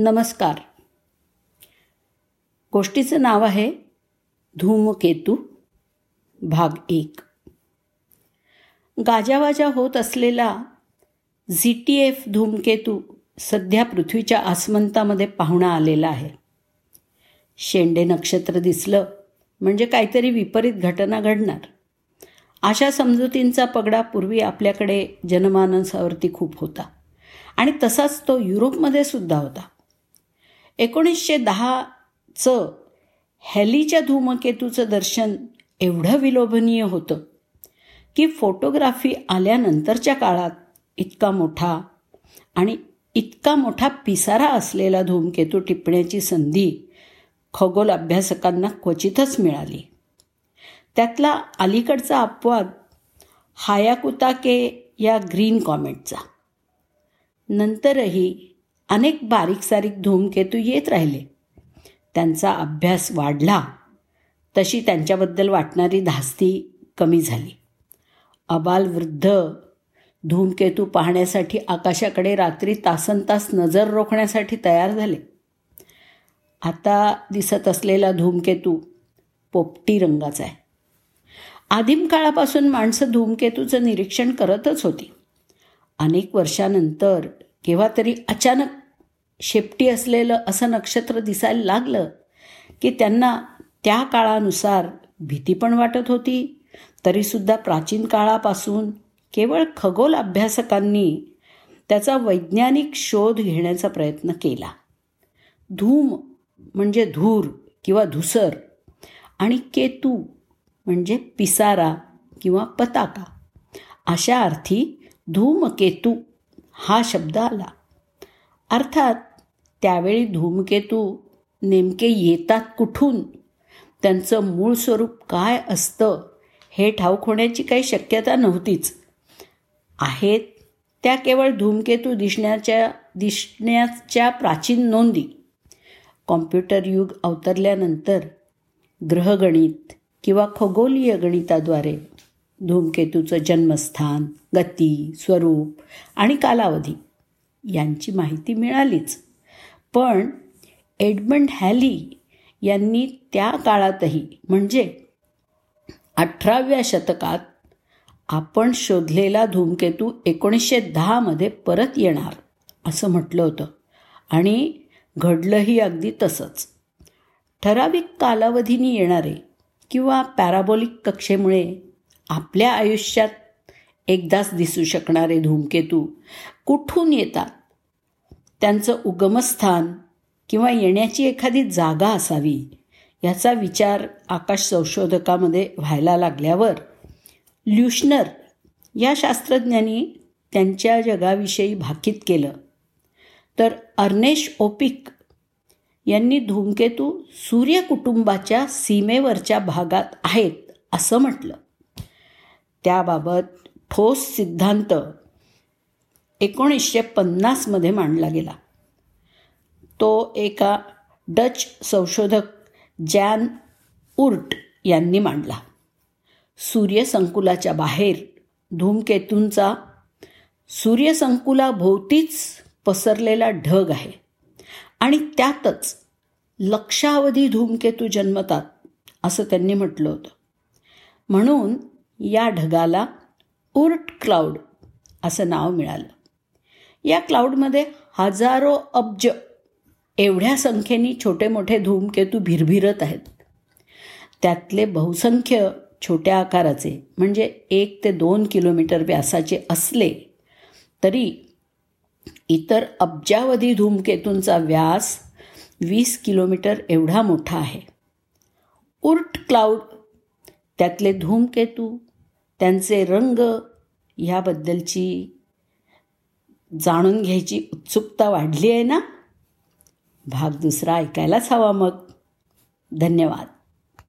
नमस्कार. गोष्टीचं नाव आहे धूमकेतू भाग एक. गाजावाजा होत असलेला झी टी एफ धूमकेतू सध्या पृथ्वीच्या आसमंतामध्ये पाहुणा आलेला आहे. शेंडे नक्षत्र दिसलं म्हणजे काहीतरी विपरीत घटना घडणार. अशा समजुतींचा पगडा पूर्वी आपल्याकडे जनमानसावरती खूप होता आणि तसाच तो युरोपमध्ये सुद्धा होता. एकोणीसशे दहाचं हॅलीच्या धूमकेतूचं दर्शन एवढं विलोभनीय होतं की फोटोग्राफी आल्यानंतरच्या काळात इतका मोठा आणि इतका मोठा पिसारा असलेला धूमकेतू टिपण्याची संधी खगोल अभ्यासकांना क्वचितच मिळाली. त्यातला अलीकडचा अपवाद हायाकुताके या ग्रीन कॉमेटचा. नंतरही अनेक बारीक सारीक धूमकेतू येत राहिले. त्यांचा अभ्यास वाढला. तशी त्यांच्याबद्दल वाटणारी धास्ती कमी झाली. अबालवृद्ध धूमकेतू पाहण्यासाठी आकाशाकडे रात्री तासनतास नजर रोखण्यासाठी तयार झाले. आता दिसत असलेला धूमकेतू पोपटी रंगाचा आहे. आदिम काळापासून माणसं धूमकेतूचं निरीक्षण करतच होती. अनेक वर्षानंतर केव्हा तरी अचानक शेपटी असलेलं असं नक्षत्र दिसायला लागलं की त्यांना त्या काळानुसार भीती पण वाटत होती. तरीसुद्धा प्राचीन काळापासून केवळ खगोल अभ्यासकांनी त्याचा वैज्ञानिक शोध घेण्याचा प्रयत्न केला. धूम म्हणजे धूर किंवा धुसर आणि केतू म्हणजे पिसारा किंवा पताका. अशा अर्थी धूमकेतू हा शब्द आला. अर्थात त्यावेळी धूमकेतू नेमके येतात कुठून? त्यांचं मूळ स्वरूप काय असतं? हे ठाऊक होण्याची काही शक्यता नव्हतीच. आहेत त्या केवळ धूमकेतू दिसण्याच्या दिसण्याच्या प्राचीन नोंदी. कॉम्प्युटर युग अवतरल्यानंतर ग्रहगणित किंवा खगोलीय गणिताद्वारे धूमकेतूचं जन्मस्थान गती स्वरूप आणि कालावधी यांची माहिती मिळालीच. पण एडमंड हॅली यांनी त्या काळातही म्हणजे अठराव्या शतकात आपण शोधलेला धूमकेतू एकोणीसशे दहामध्ये परत येणार असं म्हटलं होतं. आणि घडलंही अगदी तसंच. ठराविक कालावधीने येणारे किंवा पॅराबोलिक कक्षेमुळे आपल्या आयुष्यात एकदाच दिसू शकणारे धूमकेतू कुठून येतात? त्यांचं उगमस्थान किंवा येण्याची एखादी जागा असावी याचा विचार आकाश संशोधकामध्ये व्हायला लागल्यावर ल्युशनर या शास्त्रज्ञांनी त्यांच्या जगाविषयी भाकीत केलं. तर अर्नेश ओपिक यांनी धूमकेतू सूर्यकुटुंबाच्या सीमेवरच्या भागात आहेत असं म्हटलं. त्याबाबत ठोस सिद्धांत एकोणीसशे पन्नासमध्ये मांडला गेला. तो एका डच संशोधक जॅन उर्ट यांनी मांडला. सूर्यसंकुलाच्या बाहेर धूमकेतूंचा सूर्यसंकुलाभोवतीच पसरलेला ढग आहे आणि त्यातच लक्षावधी धूमकेतू जन्मतात असं त्यांनी म्हटलं होतं. म्हणून या ढगाला उर्ट क्लाउड असं नाव मिळालं. या क्लाउडमध्ये हजारो अब्ज एवढ्या संख्येने छोटे मोठे धूमकेतू भिरभिरत आहेत. त्यातले बहुसंख्य छोट्या आकाराचे म्हणजे एक ते दोन किलोमीटर व्यासाचे असले तरी इतर अब्जावधी धूमकेतूंचा व्यास वीस किलोमीटर एवढा मोठा आहे. उर्ट क्लाउड त्यातले धूमकेतू त्यांचे रंग ह्याबद्दलची जाणून घ्यायची उत्सुकता वाढली आहे ना? भाग दुसरा ऐकायलाच हवा मग. धन्यवाद.